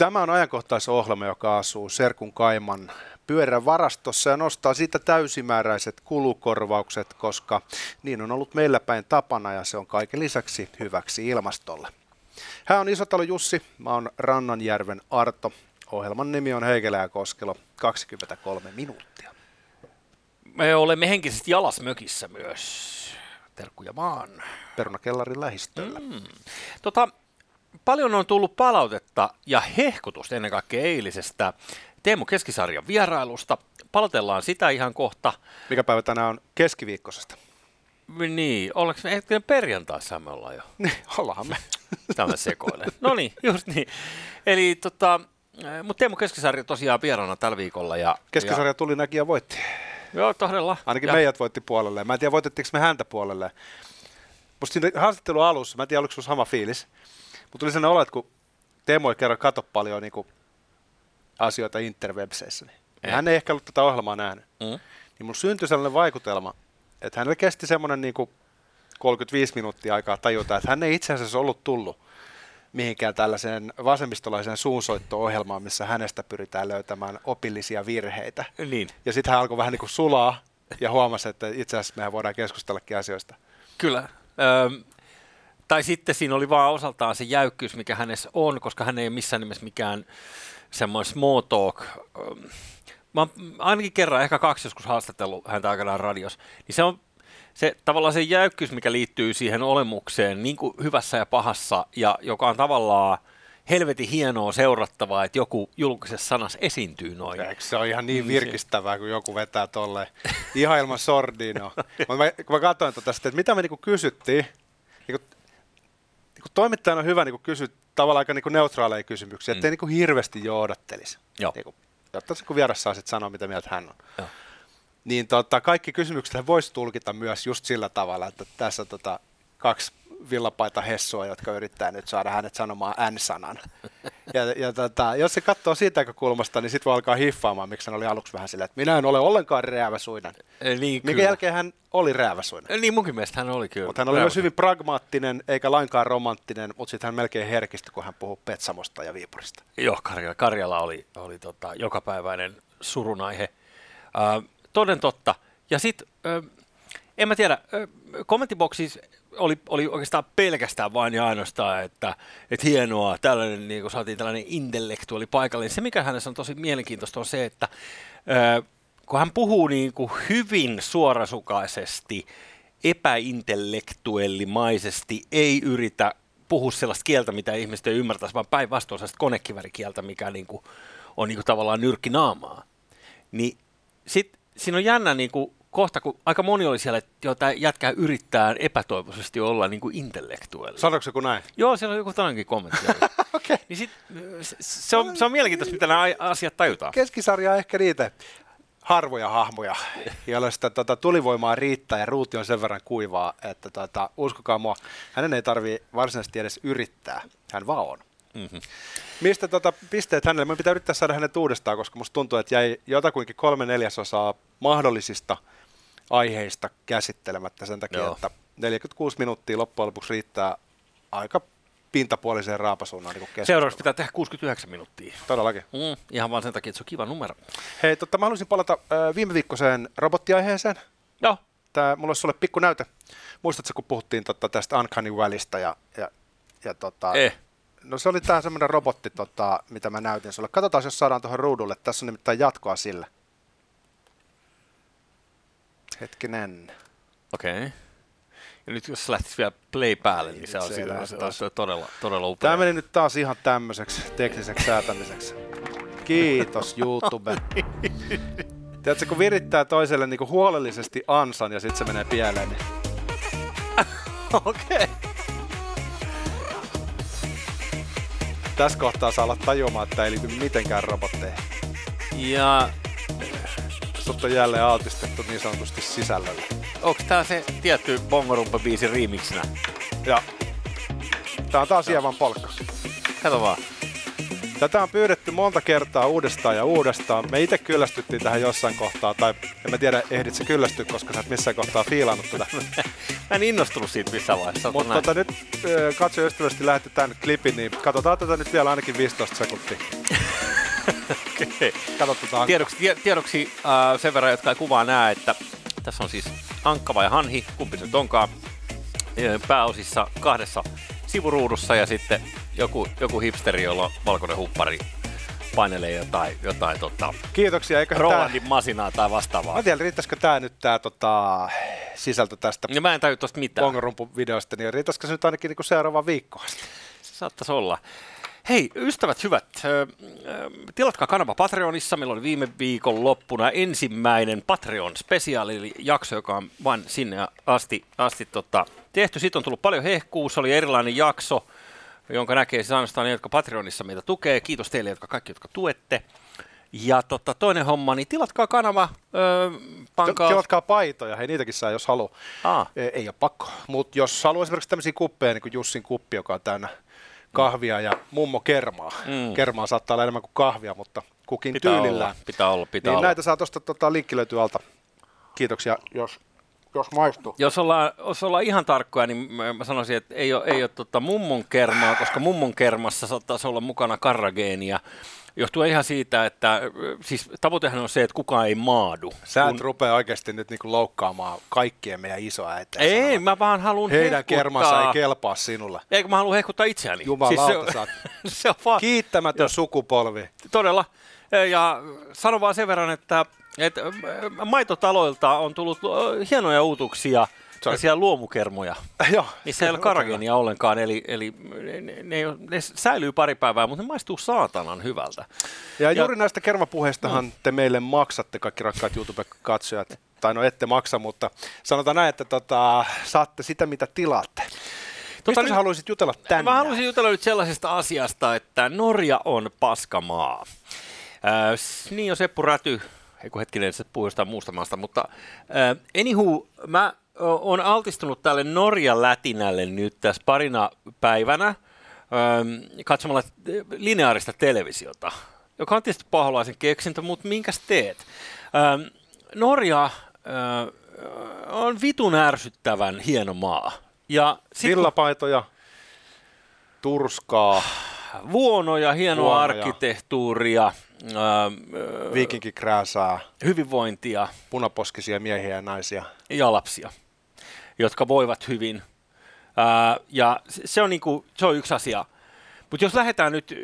Tämä on ajankohtaisohjelma, joka asuu Serkun Kaiman pyörävarastossa ja nostaa siitä täysimääräiset kulukorvaukset, koska niin on ollut meillä päin tapana ja se on kaiken lisäksi hyväksi ilmastolle. Hän on Isotalo Jussi, mä oon Rannanjärven Arto. Ohjelman nimi on Heikelä ja Koskelo, 23 minuuttia. Me olemme henkisesti jalasmökissä myös. Terkkuja maan. Perunakellarin lähistöllä. Mm. Tota, paljon on tullut palautetta ja hehkutusta ennen kaikkea eilisestä Teemu Keskisarjan vierailusta. Palotellaan sitä ihan kohta. Mikä päivä tänään on keskiviikkosesta? Niin, ollaanko me hetkinen perjantaissa me ollaan jo? Niin, ollaan me. Tämä sekoilee. No niin, just niin. Eli tota, mutta Teemu Keskisarja tosiaan vieraana tällä viikolla. Ja, Keskisarja ja... tuli näki ja voitti. Joo, todella. Ainakin ja... meidät voitti puolelle. Mä en tiedä, voitettiinko me häntä puolelle. Musta siinä haastattelun alussa, mä en tiedä, oliko sama fiilis, mutta tuli sellainen olo, että kun Teemu ei kerran kato paljon niin kuin, asioita interwebseissä, niin eh. hän ei ehkä ollut tätä ohjelmaa nähnyt. Mm. Niin mulla syntyi sellainen vaikutelma, että hänelle kesti semmoinen niin 35 minuuttia aikaa tajuta, että hän ei itse asiassa ollut tullut mihinkään tällaiseen vasemmistolaiseen suunsoitto-ohjelmaan, missä hänestä pyritään löytämään opillisia virheitä. Niin. Ja sitten hän alkoi vähän niin kuin sulaa ja huomasi, että itse asiassa mehän voidaan keskustellakin asioista. Kyllä. Öm, tai sitten siinä oli vaan osaltaan se jäykkyys, mikä hänessä on, koska hän ei ole missään nimessä mikään semmoinen small talk. Mä ainakin kerran, ehkä kaksi joskus haastatellut häntä aikanaan radios, niin se on se tavallaan se jäykkyys, mikä liittyy siihen olemukseen niin kuin hyvässä ja pahassa, ja joka on tavallaan helvetin hienoa seurattavaa, että joku julkisessa sanassa esiintyy noin. Eikö se on ihan niin, niin virkistävää, kun joku vetää tolle ihan ilman sordinoa. mä, kun mä katsoin tota sitten, että mitä me niinku kysyttiin, niinku, niinku toimittajana on hyvä niinku kysyä tavallaan aika niinku neutraaleja kysymyksiä, mm. ettei niinku hirveästi johdattelisi. Joo. Niinku, jotta kun vieras saa sitten sanoa, mitä mieltä hän on. Joo niin tota, kaikki kysymykset voisi tulkita myös just sillä tavalla, että tässä tota, kaksi villapaita hessua, jotka yrittää nyt saada hänet sanomaan N-sanan. Ja, ja tota, jos se katsoo siitä kulmasta, niin sitten voi alkaa hiffaamaan, miksi hän oli aluksi vähän silleen, että minä en ole ollenkaan rääväsuinen. Niin, Minkä jälkeen hän oli rääväsuinen. Niin munkin mielestä hän oli kyllä. Mutta hän oli myös hyvin pragmaattinen, eikä lainkaan romanttinen, mutta sitten hän melkein herkistyi, kun hän puhui Petsamosta ja Viipurista. Joo, Karjala, Karjala oli, oli tota, jokapäiväinen surunaihe. Uh, toden totta. Ja sitten, en mä tiedä, kommenttiboksissa oli, oli oikeastaan pelkästään vain ja ainoastaan, että, että hienoa, tällainen, niin kuin saatiin tällainen intellektuaali paikalle. Se, mikä hänessä on tosi mielenkiintoista, on se, että kun hän puhuu niin kuin hyvin suorasukaisesti, epäintellektuellimaisesti, ei yritä puhua sellaista kieltä, mitä ihmiset ei ymmärtäisi, vaan päinvastoin sellaista konekivärikieltä, mikä niin kuin, on niin kuin tavallaan nyrkki naamaa. Niin sitten siinä on jännä niin kuin, kohta, kun aika moni oli siellä, että joo, tämä jätkää yrittää epätoivoisesti olla niin kuin intellektuelli. Sanoiko se kun näin? Joo, siellä on joku tällainenkin kommentti. okay. niin sit, se, on, se on mielenkiintoista, mitä nämä asiat tajutaan. Keskisarja on ehkä niitä harvoja hahmoja, joilla sitä tota, tulivoimaa riittää ja ruuti on sen verran kuivaa, että tota, uskokaa mua, hänen ei tarvitse varsinaisesti edes yrittää, hän vaan on. Mm-hmm. Mistä tota, pisteet hänelle? Minun pitää yrittää saada hänet uudestaan, koska musta tuntuu, että jäi jotakuinkin kolme neljäsosaa mahdollisista aiheista käsittelemättä sen takia, Joo. että 46 minuuttia loppujen lopuksi riittää aika pintapuoliseen raapasuun. Niin Seuraavaksi pitää tehdä 69 minuuttia. Todellakin. Mm, ihan vaan sen takia, että se on kiva numero. Hei, totta, mä haluaisin palata äh, viime viikkoiseen robottiaiheeseen. Joo. Tää, mulla olisi sulle pikku näyte. Muistatko, kun puhuttiin totta, tästä Uncanny Valleystä ja, ja, ja tota, eh. No se oli tämä semmoinen robotti, tota, mitä mä näytin sulle. Katsotaan, jos saadaan tuohon ruudulle. Tässä on nimittäin jatkoa sille. Hetkinen. Okei. Okay. Ja nyt jos lähtisi vielä play päälle, niin, niin se, on, se, se, on, se on todella, todella upea. Tämä meni nyt taas ihan tämmöiseksi tekniseksi säätämiseksi. Kiitos YouTube. Tiedätkö, kun virittää toiselle niinku huolellisesti ansan ja sitten se menee pieleen, niin... Okei. Okay. tässä kohtaa saa olla tajumaan, että ei liity mitenkään robotteihin. Ja... Sut on jälleen altistettu niin sanotusti sisällölle. Onko tää se tietty Bongorumpa-biisi remixinä? Joo. Tää on taas Ievan polkka. Kato vaan. Tätä on pyydetty monta kertaa uudestaan ja uudestaan. Me itse kyllästyttiin tähän jossain kohtaa, tai en mä tiedä, ehdit sä kyllästyä, koska sä et missään kohtaa fiilannut tätä. Mä en innostunut siitä missään vaiheessa. Mutta tota, nyt katso ystävällisesti lähetetään klipin, niin katsotaan tätä nyt vielä ainakin 15 sekuntia. okay. Katsotaan. Tiedoksi, tie, tiedoksi äh, sen verran, jotka ei kuvaa näe, että tässä on siis Ankka vai Hanhi, kumpi se nyt onkaan, pääosissa kahdessa sivuruudussa ja sitten joku, joku hipsteri, jolla on valkoinen huppari painelee jotain, jotain tota, Kiitoksia. Eikö tää, Rolandin masinaa tai vastaavaa. mä en tiedä, riittäisikö tää nyt tää tota, sisältö tästä Ja mä en taju tosta mitään. Bongarumpu-videosta, niin riittäisikö se nyt ainakin niin seuraava viikko asti? Se saattaisi olla. Hei, ystävät hyvät, tilatkaa kanava Patreonissa. Meillä oli viime viikon loppuna ensimmäinen Patreon-spesiaalijakso, joka on vain sinne asti, asti tota, tehty. Sitten on tullut paljon hehkuu, se oli erilainen jakso, jonka näkee siis ainoastaan ne, jotka Patreonissa meitä tukee. Kiitos teille, jotka kaikki, jotka tuette. Ja tota, toinen homma, niin tilatkaa kanava, ö, pankaa... Tilatkaa paitoja, hei niitäkin saa, jos haluaa. Aa, Ei, ei ole pakko, mutta jos haluaa esimerkiksi tämmöisiä kuppeja, niin kuin Jussin kuppi, joka on täynnä kahvia ja mummo kermaa. Mm. Kermaa saattaa olla enemmän kuin kahvia, mutta kukin pitää tyylillään. olla, pitää olla, pitää Niin olla. näitä saa tuosta, tota, linkki löytyy alta. Kiitoksia, jos, jos maistuu. Jos ollaan, jos ollaan ihan tarkkoja, niin mä mä sanoisin, että ei ole, ei ole tota mummon kermaa, koska mummon kermassa saattaisi olla mukana karrageenia. Johtuu ihan siitä, että siis tavoitehan on se, että kukaan ei maadu. Sä et Kun- rupea oikeasti nyt niinku loukkaamaan kaikkien meidän isoäitä. Ei, mä vaan haluan Heidän hehkuttaa. kermansa ei kelpaa sinulle. Eikö mä haluan hehkuttaa itseäni? Jumalauta, siis se, on, se on vaan, kiittämätön sukupolvi. todella. Ja sanon vaan sen verran, että, että ö, maitotaloilta on tullut ö, hienoja uutuksia, Sorry. siellä luomukermoja. Joo. Niissä ei ole karagenia ollenkaan, eli, eli ne, ne, ne, ne säilyy pari päivää, mutta ne maistuu saatanan hyvältä. Ja juuri näistä kermapuheistahan te meille maksatte, kaikki rakkaat YouTube-katsojat. Tai no ette maksa, mutta sanotaan näin, että tota, saatte sitä, mitä tilaatte. Mistä Tota, sä nyt- haluaisit jutella tänään? Mä haluaisin jutella nyt sellaisesta asiasta, että Norja on paskamaa. Äh, niin on Seppu Räty, ei kun hetkinen, se puhuu jostain muusta maasta, mutta äh, anywho, mä oon altistunut tälle Norjan lätinälle nyt tässä parina päivänä ähm, katsomalla äh, lineaarista televisiota, joka on tietysti paholaisen keksintö, mutta minkäs teet? Ähm, Norja äh, on vitun ärsyttävän hieno maa. Ja sit, Villapaitoja, turskaa, vuonoja, hienoa Vuonoja. arkkitehtuuria, ää, viikinkikrääsää, hyvinvointia punaposkisia miehiä ja naisia. ja lapsia, jotka voivat hyvin. Ää, ja se- on, niinku, se on yksi asia. Mutta jos lähdetään nyt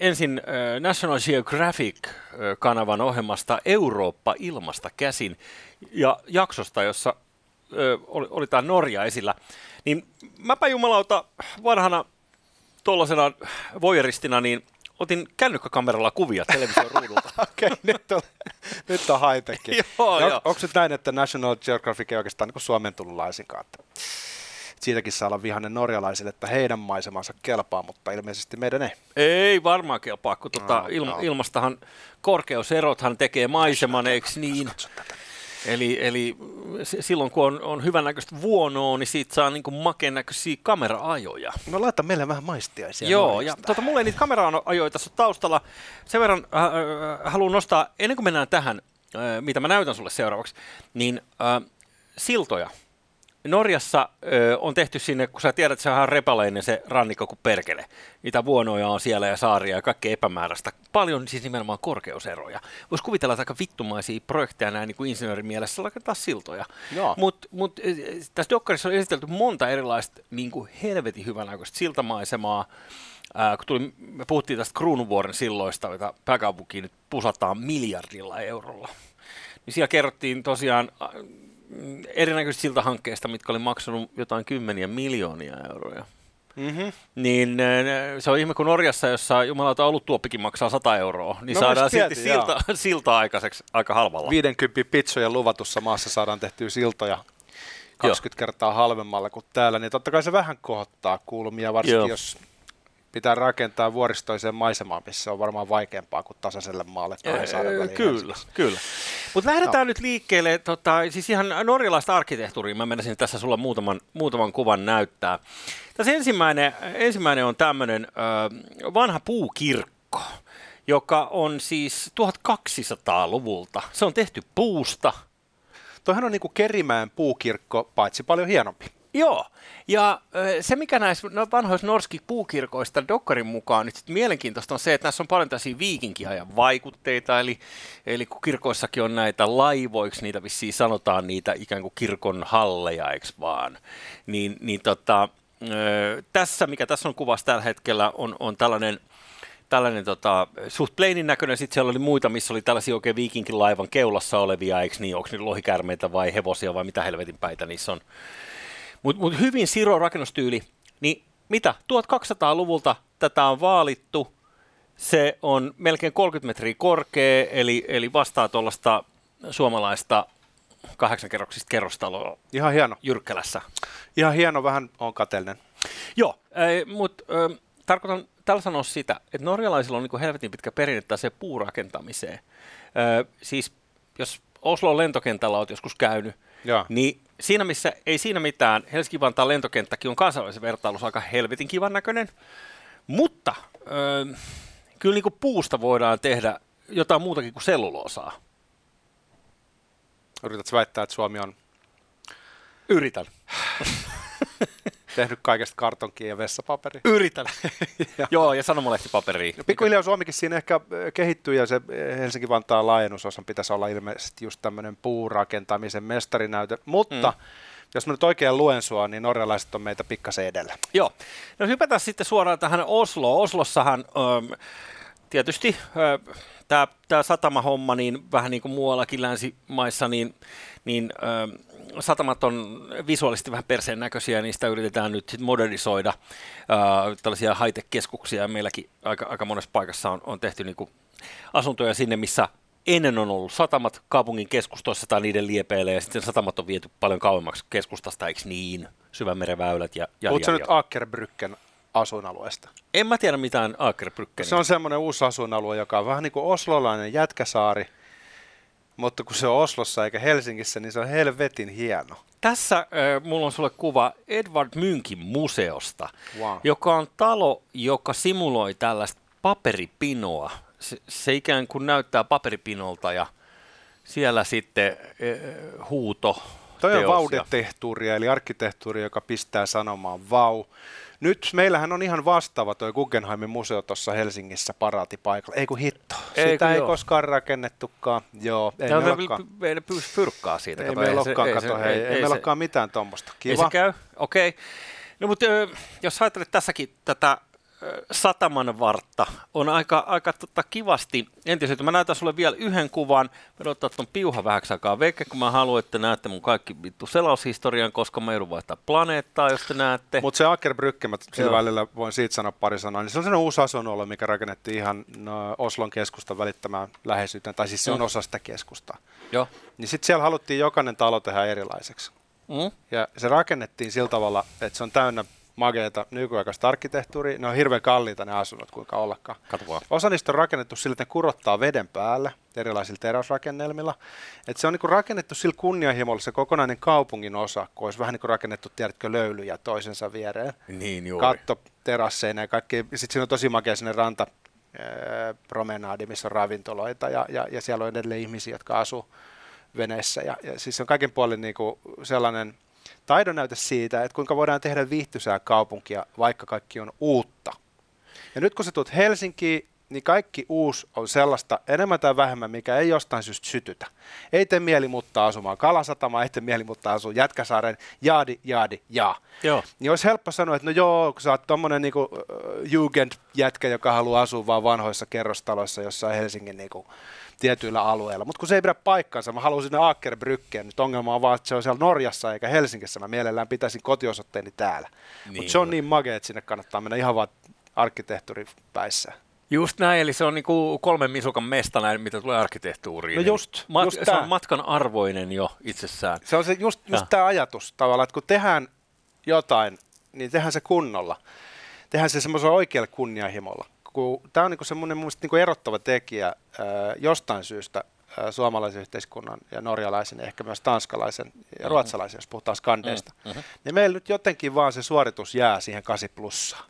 ensin äh, National Geographic-kanavan ohjelmasta Eurooppa ilmasta käsin ja jaksosta, jossa äh, oli, oli tämä Norja esillä, niin mäpä jumalauta vanhana tuollaisena voyeristina, niin otin kännykkäkameralla kuvia television ruudulta. Okei, okay, nyt on, nyt on high Joo, joo. Onko nyt näin, että National Geographic ei oikeastaan niin Suomen tullut laisinkaan? Siitäkin saa olla vihainen norjalaisille, että heidän maisemansa kelpaa, mutta ilmeisesti meidän ei. Ei varmaan kelpaa, kun tuota, No, ilma, no. ilmastahan korkeuserothan tekee maiseman, eikö niin? Katso tätä. Eli, eli silloin kun on, on hyvännäköistä vuonoa, niin siitä saa niin makeen näköisiä kamera-ajoja. No laita meille vähän maistiaisia. Joo, ja tota, mulla ei niitä kamera-ajoja tässä taustalla. Sen verran äh, äh, haluan nostaa, ennen kuin mennään tähän, äh, mitä mä näytän sulle seuraavaksi, niin äh, siltoja. Norjassa äh, on tehty sinne, kun sä tiedät, että se on ihan repaleinen se rannikko kuin perkele. Niitä vuonoja on siellä ja saaria ja kaikkea epämääräistä. Paljon siis nimenomaan korkeuseroja. Voisi kuvitella, että aika vittumaisia projekteja näin niin kuin insinöörimielessä rakentaa siltoja. Mutta mut, tässä dokkarissa on esitelty monta erilaista niin kuin helvetin hyvänäköistä siltamaisemaa. Ää, kun tuli, me puhuttiin tästä Kruununvuoren silloista, jota pääkaupunkiin nyt pusataan miljardilla eurolla. Niin siellä kerrottiin tosiaan erinäköisistä siltahankkeista, mitkä oli maksanut jotain kymmeniä miljoonia euroja. Mm-hmm. Niin äh, se on ihme, kun Norjassa, jossa jumalauta oluttuoppikin maksaa 100 euroa, niin No, saadaan silti silta, silta aikaiseksi aika halvalla. 50 pitsojen luvatussa maassa saadaan tehtyä siltoja 20 kertaa halvemmalla kuin täällä, niin totta kai se vähän kohottaa kulmia, varsinkin Joo. jos pitää rakentaa vuoristoiseen maisemaan, missä on varmaan vaikeampaa kuin tasaiselle maalle kahden saaren väliin Kyllä, kyllä. Mutta lähdetään no. nyt liikkeelle, tota, siis ihan norjalaista arkkitehtuuria. Mä menisin tässä sulla muutaman, muutaman kuvan näyttää. Tässä ensimmäinen, ensimmäinen on tämmöinen vanha puukirkko, joka on siis 1200-luvulta. Se on tehty puusta. Toihan on niinku Kerimäen puukirkko, paitsi paljon hienompi. Joo, ja se mikä näissä no, vanhoissa norski puukirkoista Dokkarin mukaan nyt sit mielenkiintoista on se, että näissä on paljon tällaisia viikinkiajan vaikutteita, eli, eli kun kirkoissakin on näitä laivoiksi, niitä vissiin sanotaan niitä ikään kuin kirkon halleja, eikö vaan, niin, niin tota, tässä, mikä tässä on kuvassa tällä hetkellä, on, on tällainen tällainen tota, suht plainin näköinen, sitten siellä oli muita, missä oli tällaisia oikein viikinkin laivan keulassa olevia, eikö niin, onko ne lohikärmeitä vai hevosia vai mitä helvetin päitä niissä on. Mutta mut hyvin Siro rakennustyyli, niin mitä, 1200-luvulta tätä on vaalittu, se on melkein 30 metriä korkea, eli, eli vastaa tuollaista suomalaista kahdeksankerroksista kerrostaloa Ihan hieno. Jyrkkälässä. Ihan hieno, vähän on kateellinen. Joo, mutta tarkoitan tällä sanoa sitä, että norjalaisilla on niin helvetin pitkä perinne se puurakentamiseen. Ö, siis jos Oslon lentokentällä olet joskus käynyt, Joo. niin siinä missä ei siinä mitään, Helsinki-Vantaan lentokenttäkin on kansainvälisen vertailussa aika helvetin kivan näköinen, mutta ö, kyllä niin kuin puusta voidaan tehdä jotain muutakin kuin selluloosaa. Yrität väittää, että Suomi on Yritän. tehnyt kaikesta kartonkia ja vessapaperia. Yritän. Joo, ja sanomalehtipaperia. No, pikkuhiljaa Suomikin siinä ehkä kehittyy ja se Helsinki-Vantaan laajennusosan pitäisi olla ilmeisesti just tämmöinen puurakentamisen mestarinäyte, mutta mm. jos mä nyt oikein luen sua, niin norjalaiset on meitä pikkasen edellä. Joo. No hypätään sitten suoraan tähän Osloon. Oslossahan ähm, tietysti äh, tämä, tämä satamahomma, niin vähän niin kuin muuallakin länsimaissa, niin, niin ähm, satamat on visuaalisesti vähän perseen näköisiä, niistä yritetään nyt sit modernisoida äh, tällaisia high-tech-keskuksia, ja meilläkin aika, aika monessa paikassa on, on tehty niin kuin asuntoja sinne, missä ennen on ollut satamat kaupungin keskustoissa tai niiden liepeille, ja sitten satamat on viety paljon kauemmaksi keskustasta, eikö niin? Syvämeren väylät ja... ja ja, nyt Akerbrücken asuinalueesta? En mä tiedä mitään Akerbrückenia. Se on semmoinen uusi asuinalue, joka on vähän niin kuin oslolainen jätkäsaari, mutta kun se on Oslossa eikä Helsingissä, niin se on helvetin hieno. Tässä äh, mulla on sulle kuva Edward Mynkin museosta, Wow. joka on talo, joka simuloi tällaista paperipinoa. Se, se ikään kuin näyttää paperipinolta ja siellä sitten äh, huuto. Toi on teos vaudetehtuuria, eli arkkitehtuuri, joka pistää sanomaan vau. Nyt meillähän on ihan vastaava toi Guggenheimin museo tuossa Helsingissä paraatipaikalla. Ei kun hitto, Ei sitä kun ei joo. koskaan rakennettukaan. Joo, ei meillä vielä- olekaan, Meillä pyys fyrkkaa siitä. ei meillä olekaan, kato, hei, ei, meillä se- olekaan mitään tuommoista. Ei se Kiva. käy, okei. Okay. No mutta jos ajattelet tässäkin tätä sataman vartta, on aika, aika tota, kivasti entiseltä. Mä näytän sulle vielä yhden kuvan. Mä ottaa ton piuha vähäksi aikaa veke, kun mä haluan, että näette mun kaikki vittu selaushistorian, koska mä joudun vaihtaa planeettaa, jos te näette. Mutta se Akerbrücke, mä sillä Joo. välillä voin siitä sanoa pari sanaa, niin se on sellainen uusi asuinalue, mikä rakennettiin ihan no, Oslon keskustan välittämään läheisyyteen, tai siis se on Mm. osa sitä keskustaa. Joo. Niin sitten siellä haluttiin jokainen talo tehdä erilaiseksi. Mm? Ja se rakennettiin sillä tavalla, että se on täynnä mageita nykyaikaista arkkitehtuuria. Ne on hirveän kalliita ne asunnot, kuinka ollakaan. Kato vaan. Osa niistä on rakennettu sillä, että ne kurottaa veden päällä erilaisilla teräsrakennelmilla. Et se on niinku rakennettu sillä kunnianhimolla se kokonainen kaupungin osa, kun olisi vähän niin kuin rakennettu, tiedätkö, löylyjä toisensa viereen. Niin juuri. Katto terasseina ja kaikki. Sitten siinä on tosi makea sinne ranta ää, promenaadi, missä on ravintoloita ja, ja, ja siellä on edelleen ihmisiä, jotka asuu veneissä. Ja, ja siis se on kaiken puolin niinku sellainen taidonnäyte siitä, että kuinka voidaan tehdä viihtyisää kaupunkia, vaikka kaikki on uutta. Ja nyt kun sä tulet Helsinkiin, niin kaikki uusi on sellaista enemmän tai vähemmän, mikä ei jostain syystä sytytä. Ei tee mieli muuttaa asumaan Kalasatamaan, ei tee mieli muuttaa asumaan Jätkäsaaren, jaadi, jaadi, jaa. Joo. Niin olisi helppo sanoa, että no joo, kun sä oot tommonen niinku äh, Jugend-jätkä, joka haluaa asua vaan vanhoissa kerrostaloissa jossain Helsingin niinku tietyillä alueilla. Mutta kun se ei pidä paikkaansa, mä haluan sinne Akerbrückeen. Nyt ongelma on vaan, että se on siellä Norjassa eikä Helsingissä. Mä mielellään pitäisin kotiosoitteeni täällä. Niin Mutta se on niin magea, että sinne kannattaa mennä ihan vaan arkkitehtuuripäissä. Just näin, eli se on niinku kolmen misukan mesta näin, mitä tulee arkkitehtuuriin. No just- mat- just se tää. on matkan arvoinen jo itsessään. Se on se just, just tämä ajatus tavallaan, että kun tehdään jotain, niin tehdään se kunnolla. Tehdään se semmoisella oikealla kunnianhimolla. Tämä on niinku semmoinen mun niinku erottava tekijä ää, jostain syystä ää, suomalaisen yhteiskunnan ja norjalaisen, ehkä myös tanskalaisen ja ruotsalaisen, jos puhutaan skandeista. Mhm. Niin meillä nyt jotenkin vaan se suoritus jää siihen 8 plussaan.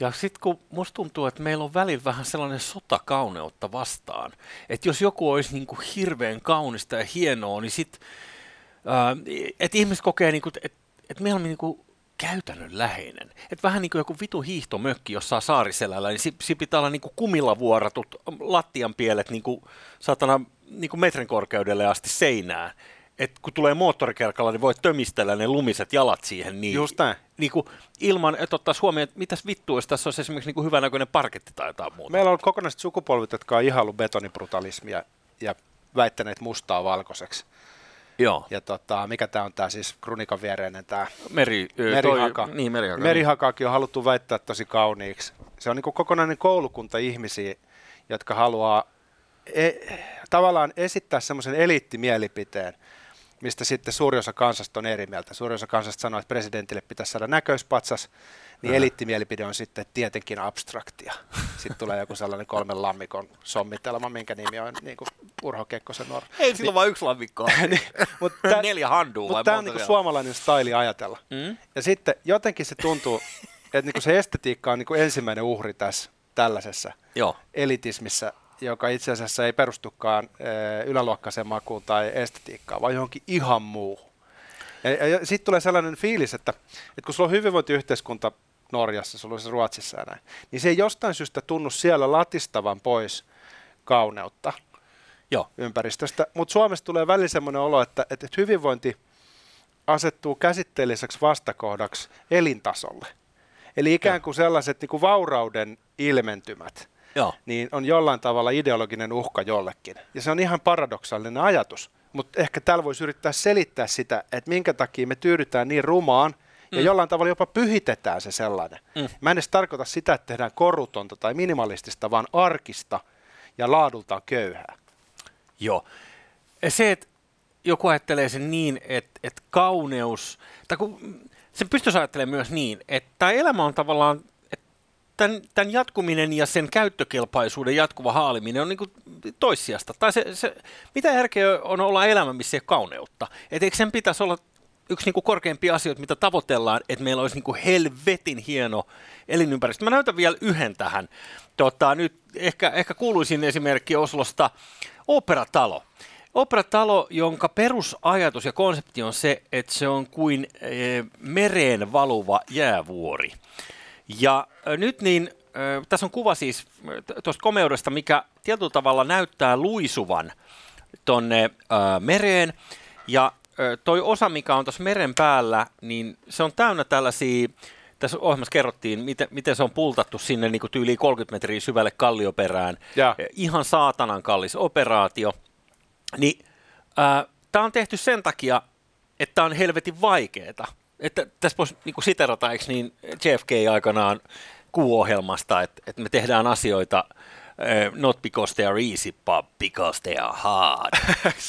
Ja sitten kun musta tuntuu, että meillä on välillä vähän sellainen sotakauneutta vastaan, että jos joku olisi niin kuin hirveän kaunista ja hienoa, niin sitten, että ihmiset kokee, niin kuin, että että mieluummin niin kuin käytännönläheinen. Että vähän niin kuin joku vitu hiihtomökki jossain saariselällä, niin siinä si pitää olla niin kuin kumilla vuoratut lattian pielet niin kuin, saatana, niin kuin metrin korkeudelle asti seinään. Et kun tulee moottorikerkalla, niin voit tömistellä ne lumiset jalat siihen. Niin, Just näin. Niin kuin ilman, että ottaisi huomioon, että mitäs vittua, jos tässä olisi esimerkiksi niin kuin hyvänäköinen parketti tai jotain muuta. Meillä on ollut kokonaiset sukupolvit, jotka on ihailu betonibrutalismia ja väittäneet mustaa valkoiseksi. Joo. Ja tota, mikä tämä on tämä siis krunikan viereinen tämä Meri, merihaka. Toi, niin, merihaka. Merihakaakin on haluttu väittää tosi kauniiksi. Se on niin kokonainen koulukunta ihmisiä, jotka haluaa e- tavallaan esittää semmoisen eliittimielipiteen, mistä sitten suuri osa kansasta on eri mieltä. Suuri osa kansasta sanoo, että presidentille pitäisi saada näköispatsas, niin eliittimielipide on sitten tietenkin abstraktia. Sitten tulee joku sellainen kolmen lammikon sommitelma, minkä nimi on niin kuin Urho Kekkosen nuoro. Ei, sillä on vain yksi lammikko. Niin, mutta tää- Neljä handua vai Mutta tämä on vielä? suomalainen staili ajatella. Mm? Ja sitten jotenkin se tuntuu, että niinku se estetiikka on niinku ensimmäinen uhri tässä tällaisessa Joo. elitismissä, joka itse asiassa ei perustukaan e, yläluokkaiseen makuun tai estetiikkaan, vaan johonkin ihan muuhun. Ja, ja, ja sitten tulee sellainen fiilis, että, että kun sulla on hyvinvointiyhteiskunta Norjassa, se Ruotsissa ja näin, niin se ei jostain syystä tunnu siellä latistavan pois kauneutta Joo. ympäristöstä, mutta Suomessa tulee välillä semmoinen olo, että, että hyvinvointi asettuu käsitteelliseksi vastakohdaksi elintasolle. Eli ikään kuin sellaiset niin kuin vaurauden ilmentymät, Joo. niin on jollain tavalla ideologinen uhka jollekin. Ja se on ihan paradoksaalinen ajatus. Mutta ehkä täällä voisi yrittää selittää sitä, että minkä takia me tyydytään niin rumaan, ja Mm. jollain tavalla jopa pyhitetään se sellainen. Mm. Mä en edes tarkoita sitä, että tehdään korutonta tai minimalistista, vaan arkista ja laadultaan köyhää. Joo. Se, että joku ajattelee sen niin, että, että kauneus, tai kun sen pystyisi ajattelemaan myös niin, että tämä elämä on tavallaan, että tämän, tämän jatkuminen ja sen käyttökelpaisuuden jatkuva haaliminen on niin toissijasta. Tai se, se, mitä järkeä on olla elämä, missä ei ole kauneutta? Et eikö sen pitäisi olla yksi niin kuin korkeimpia asioita, mitä tavoitellaan, että meillä olisi niin kuin helvetin hieno elinympäristö. Mä näytän vielä yhden tähän. Tota, nyt ehkä, ehkä kuuluisin esimerkki Oslosta, operatalo. Operatalo, jonka perusajatus ja konsepti on se, että se on kuin e, mereen valuva jäävuori. Ja ö, nyt niin, ö, tässä on kuva siis tuosta komeudesta, mikä tietyllä tavalla näyttää luisuvan tonne ö, mereen. Ja toi osa, mikä on tuossa meren päällä, niin se on täynnä tällaisia, tässä ohjelmassa kerrottiin, miten, miten se on pultattu sinne niin kuin tyyliin 30 metriä syvälle kallioperään. Ja. Ihan saatanan kallis operaatio. Niin äh, tämä on tehty sen takia, että tämä on helvetin vaikeeta. Että tässä voisi niin kuin siterata, eikö niin JFK aikanaan kuuohjelmasta, että, että me tehdään asioita uh, not because they are easy, but because they are hard.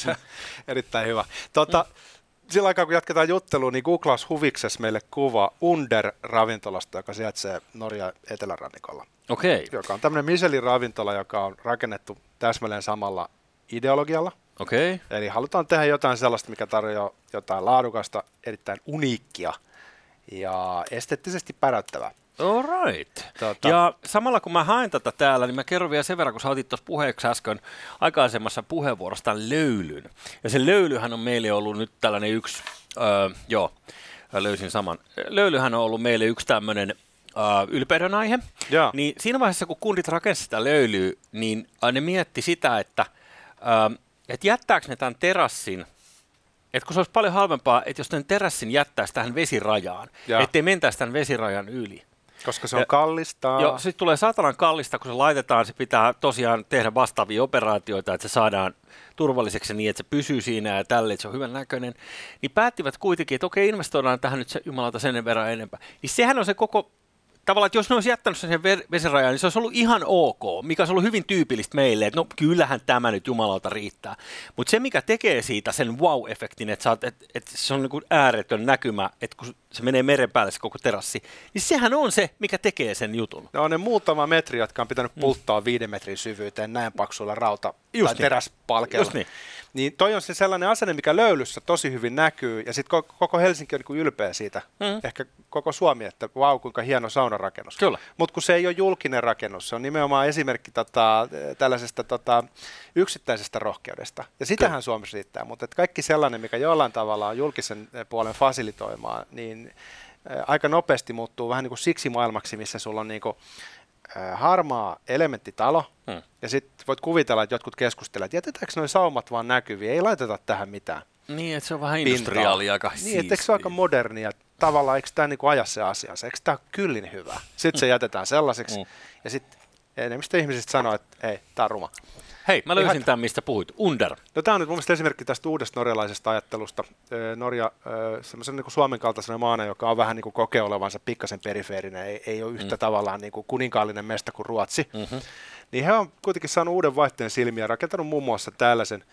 Erittäin hyvä. Tota, mm. Sillä aikaa, kun jatketaan juttelua, niin googlaus huviksessa meille kuva Under-ravintolasta, joka sijaitsee Norjan etelärannikolla. Okei, okay. Joka on tämmöinen Michelin-ravintola, joka on rakennettu täsmälleen samalla ideologialla. okei. Okay. Eli halutaan tehdä jotain sellaista, mikä tarjoaa jotain laadukasta, erittäin uniikkia ja esteettisesti päräyttävää. All right. Tota- Ja samalla kun mä haen tätä täällä, niin mä kerron vielä sen verran, kun sä otit tuossa puheeksi äsken aikaisemmassa puheenvuorossa tämän löylyn. Ja se löylyhän on meille ollut nyt tällainen yksi, öö, joo, löysin saman. Löylyhän on ollut meille yksi tämmöinen öö, ylpeyden aihe. Joo. Niin siinä vaiheessa, kun kundit rakensivat sitä löylyä, niin ne mietti sitä, että öö, et jättääkö ne tämän terassin että kun se olisi paljon halvempaa, että jos tämän terassin jättäisi tähän vesirajaan, Joo. ettei mentäisi tämän vesirajan yli. Koska se on Ja- kallista. Joo, sitten tulee saatanan kallista, kun se laitetaan, se pitää tosiaan tehdä vastaavia operaatioita, että se saadaan turvalliseksi niin, että se pysyy siinä ja tälle, että se on hyvän näköinen. Niin päättivät kuitenkin, että okei, investoidaan tähän nyt se jumalauta sen verran enempää. Niin sehän on se koko, tavallaan, että jos ne olisi jättänyt sen vesirajan, niin se olisi ollut ihan ok, mikä olisi ollut hyvin tyypillistä meille, että no kyllähän tämä nyt jumalauta riittää. Mutta se, mikä tekee siitä sen wow-efektin, että, että, että se on niin kuin ääretön näkymä, että kun se menee meren päälle se koko terassi, niin sehän on se, mikä tekee sen jutun. Ne on ne muutama metri, jotka on pitänyt pulttaa viiden metrin syvyyteen näin paksuilla rauta- Just tai niin. teräspalkeilla. Just niin. niin toi on se sellainen asenne, mikä löylyssä tosi hyvin näkyy, ja sitten koko Helsinki on niin ylpeä siitä, Mm. ehkä koko Suomi, että vau, kuinka hieno saunarakennus. Kyllä. Mutta kun se ei ole julkinen rakennus, se on nimenomaan esimerkki tota, tällaisesta tota, yksittäisestä rohkeudesta. Ja sitähän Suomessa riittää, mutta kaikki sellainen, mikä jollain tavalla on julkisen puolen fasilitoimaa, niin niin ää, aika nopeasti muuttuu vähän niin kuin siksi maailmaksi, missä sulla on niin kuin, ää, harmaa elementtitalo, Hmm. ja sitten voit kuvitella, että jotkut keskustelevat, että jätetäänkö noin saumat vaan näkyviin, ei laiteta tähän mitään. Niin, että se on vähän industriaalia aika Niin, että eikö se ole aika modernia? Tavallaan eikö tämä niinku aja se asiansa? Eikö tämä ole kyllin hyvä? Sitten se jätetään sellaiseksi. Mm. Ja sitten enemmistö ihmisistä sanoo, että ei, tämä on ruma. Hei, mä löysin Ihan- tämän, mistä puhuit. Under. No tämä on nyt mun mielestä esimerkki tästä uudesta norjalaisesta ajattelusta. Norja semmoisen niin Suomen kaltaisena maana, joka on vähän niin kuin kokee olevansa pikkasen perifeerinen, ei, ei ole yhtä mm. tavallaan niin kuin kuninkaallinen mesta kuin Ruotsi. Mm-hmm. Niin he on kuitenkin saanut uuden vaihteen silmiä, rakentanut muun muassa tällaisen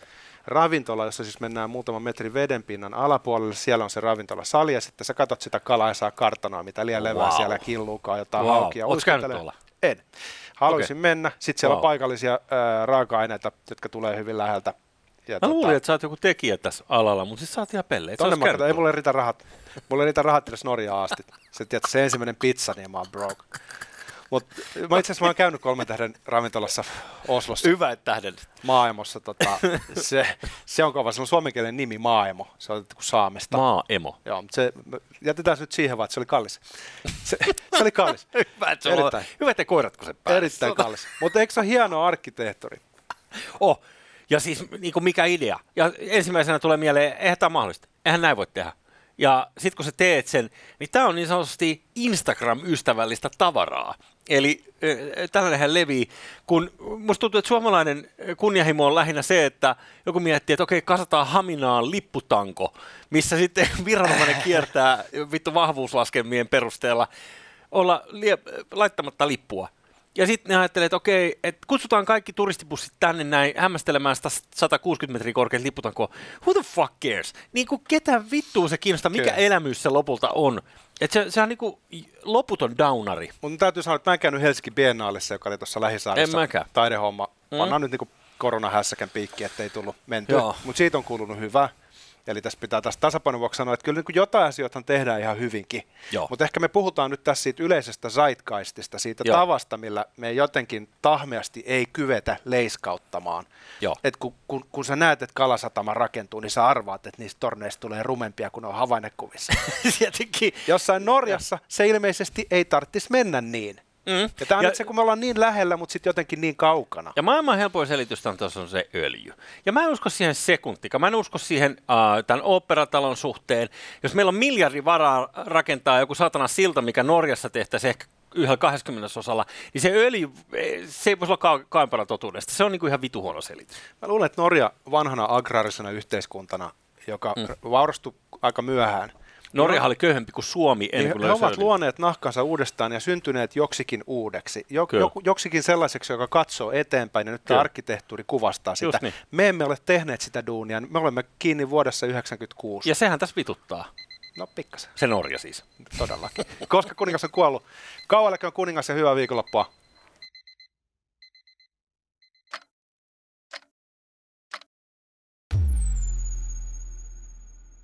ravintola, jossa siis mennään muutaman metrin vedenpinnan alapuolelle, siellä on se ravintolasali ja sitten sä katot sitä kalaa ja saa kartanoa, mitä liian levää Wow. siellä killuukaan, jotain Wow. haukia. Oots käynyt tuolla? En. Haluaisin Okei. mennä. Sitten siellä Wow. on paikallisia ää, raaka-aineita, jotka tulee hyvin läheltä. Ja Mä luulin, että sä oot joku tekijä tässä alalla, mutta siis sä oot ihan pelle. Tonne mä katon, ei mulle riitä rahat. Mulle riitä rahat edes Norjaan asti. Se, tiedät, se ensimmäinen pizza, niin mä oon broke. Mut mä itse asiassa mä oon käynyt kolmen tähden ravintolassa Oslossa Hyvä tähden. maaemossa. Tota, se, se on kova, se on suomenkielinen nimi Maaemo. Se on otettu kuin Saamesta. Maa-emo. Joo, mutta se, jätetään se nyt siihen vaan, että se oli kallis. Se, se oli kallis. Hyvä, että, sulla on, Erittäin. hyvä, että koirat, kun se pääsi. Erittäin kallis. Mutta eikö se ole hieno arkkitehtori? Oh. Ja siis niin kuin mikä idea? Ja ensimmäisenä tulee mieleen, eihän tämä mahdollista. Eihän näin voi tehdä. Ja sitten kun sä teet sen, niin tämä on niin sanotusti Instagram-ystävällistä tavaraa. Eli tällainenhän levii, kun musta tuntuu, että suomalainen kunnianhimo on lähinnä se, että joku miettii, että okei, kasataan Haminaan lipputanko, missä sitten viranomainen kiertää vittu vahvuuslaskelmien perusteella olla laittamatta lippua. Ja sitten ne ajattelee, että okei, että kutsutaan kaikki turistibussit tänne näin hämmästelemään sitä 160 metriä korkeat lipputankoa. Who the fuck cares? Niin kuin ketä vittua se kiinnostaa, mikä Kyllä. elämys se lopulta on. Että se, se on niin kuin loputon downari. Mutta täytyy sanoa, että mä en käynyt Helsinki Biennaalissa, joka oli tuossa lähisaaressa. En mäkään. Taidehomma. Mm. Pannaan nyt niinku koronahässäkän piikki, ettei tullut mentyä. Mutta siitä on kuulunut hyvä. Eli tässä pitää taas tasapainon vuoksi sanoa, että kyllä niin kuin jotain asioita tehdään ihan hyvinkin. Joo. Mutta ehkä me puhutaan nyt tässä siitä yleisestä zeitgeistista, siitä Joo. tavasta, millä me jotenkin tahmeasti ei kyvetä leiskauttamaan. Joo. Et kun, kun, kun sä näet, että kalasatama rakentuu, niin sä arvaat, että niistä torneista tulee rumempia kuin ne on havainnekuvissa. Tietenkin. Jossain Norjassa se ilmeisesti ei tarvitsisi mennä niin. Mm. Ja tämä on Ja- nyt se, kun me ollaan niin lähellä, mutta sitten jotenkin niin kaukana. Ja maailman helpoin selitys on tuossa on se öljy. Ja mä en usko siihen sekuntikaan. Mä en usko siihen uh, tämän oopperatalon suhteen. Jos meillä on miljardi varaa rakentaa joku satana silta, mikä Norjassa tehtäisiin ehkä yhdellä 20 osalla, niin se öljy, eh, se ei voisi olla kauempana totuudesta. Se on niinku ihan vitu huono selitys. Mä luulen, että Norja vanhana agraarisena yhteiskuntana, joka mm. vaurastui aika myöhään, Norjahan oli köyhempi kuin Suomi ennen niin kuin he ovat luoneet nahkansa uudestaan ja syntyneet joksikin uudeksi. Jok, joku, joksikin sellaiseksi, joka katsoo eteenpäin ja nyt tämä arkkitehtuuri kuvastaa sitä. Just niin. Me emme ole tehneet sitä duunia, me olemme kiinni vuodessa 96. Ja sehän tässä vituttaa. No pikkasen, Se Norja siis. todellakin. Koska kuningas on kuollut. Kauan on kuningas ja hyvää viikonloppua.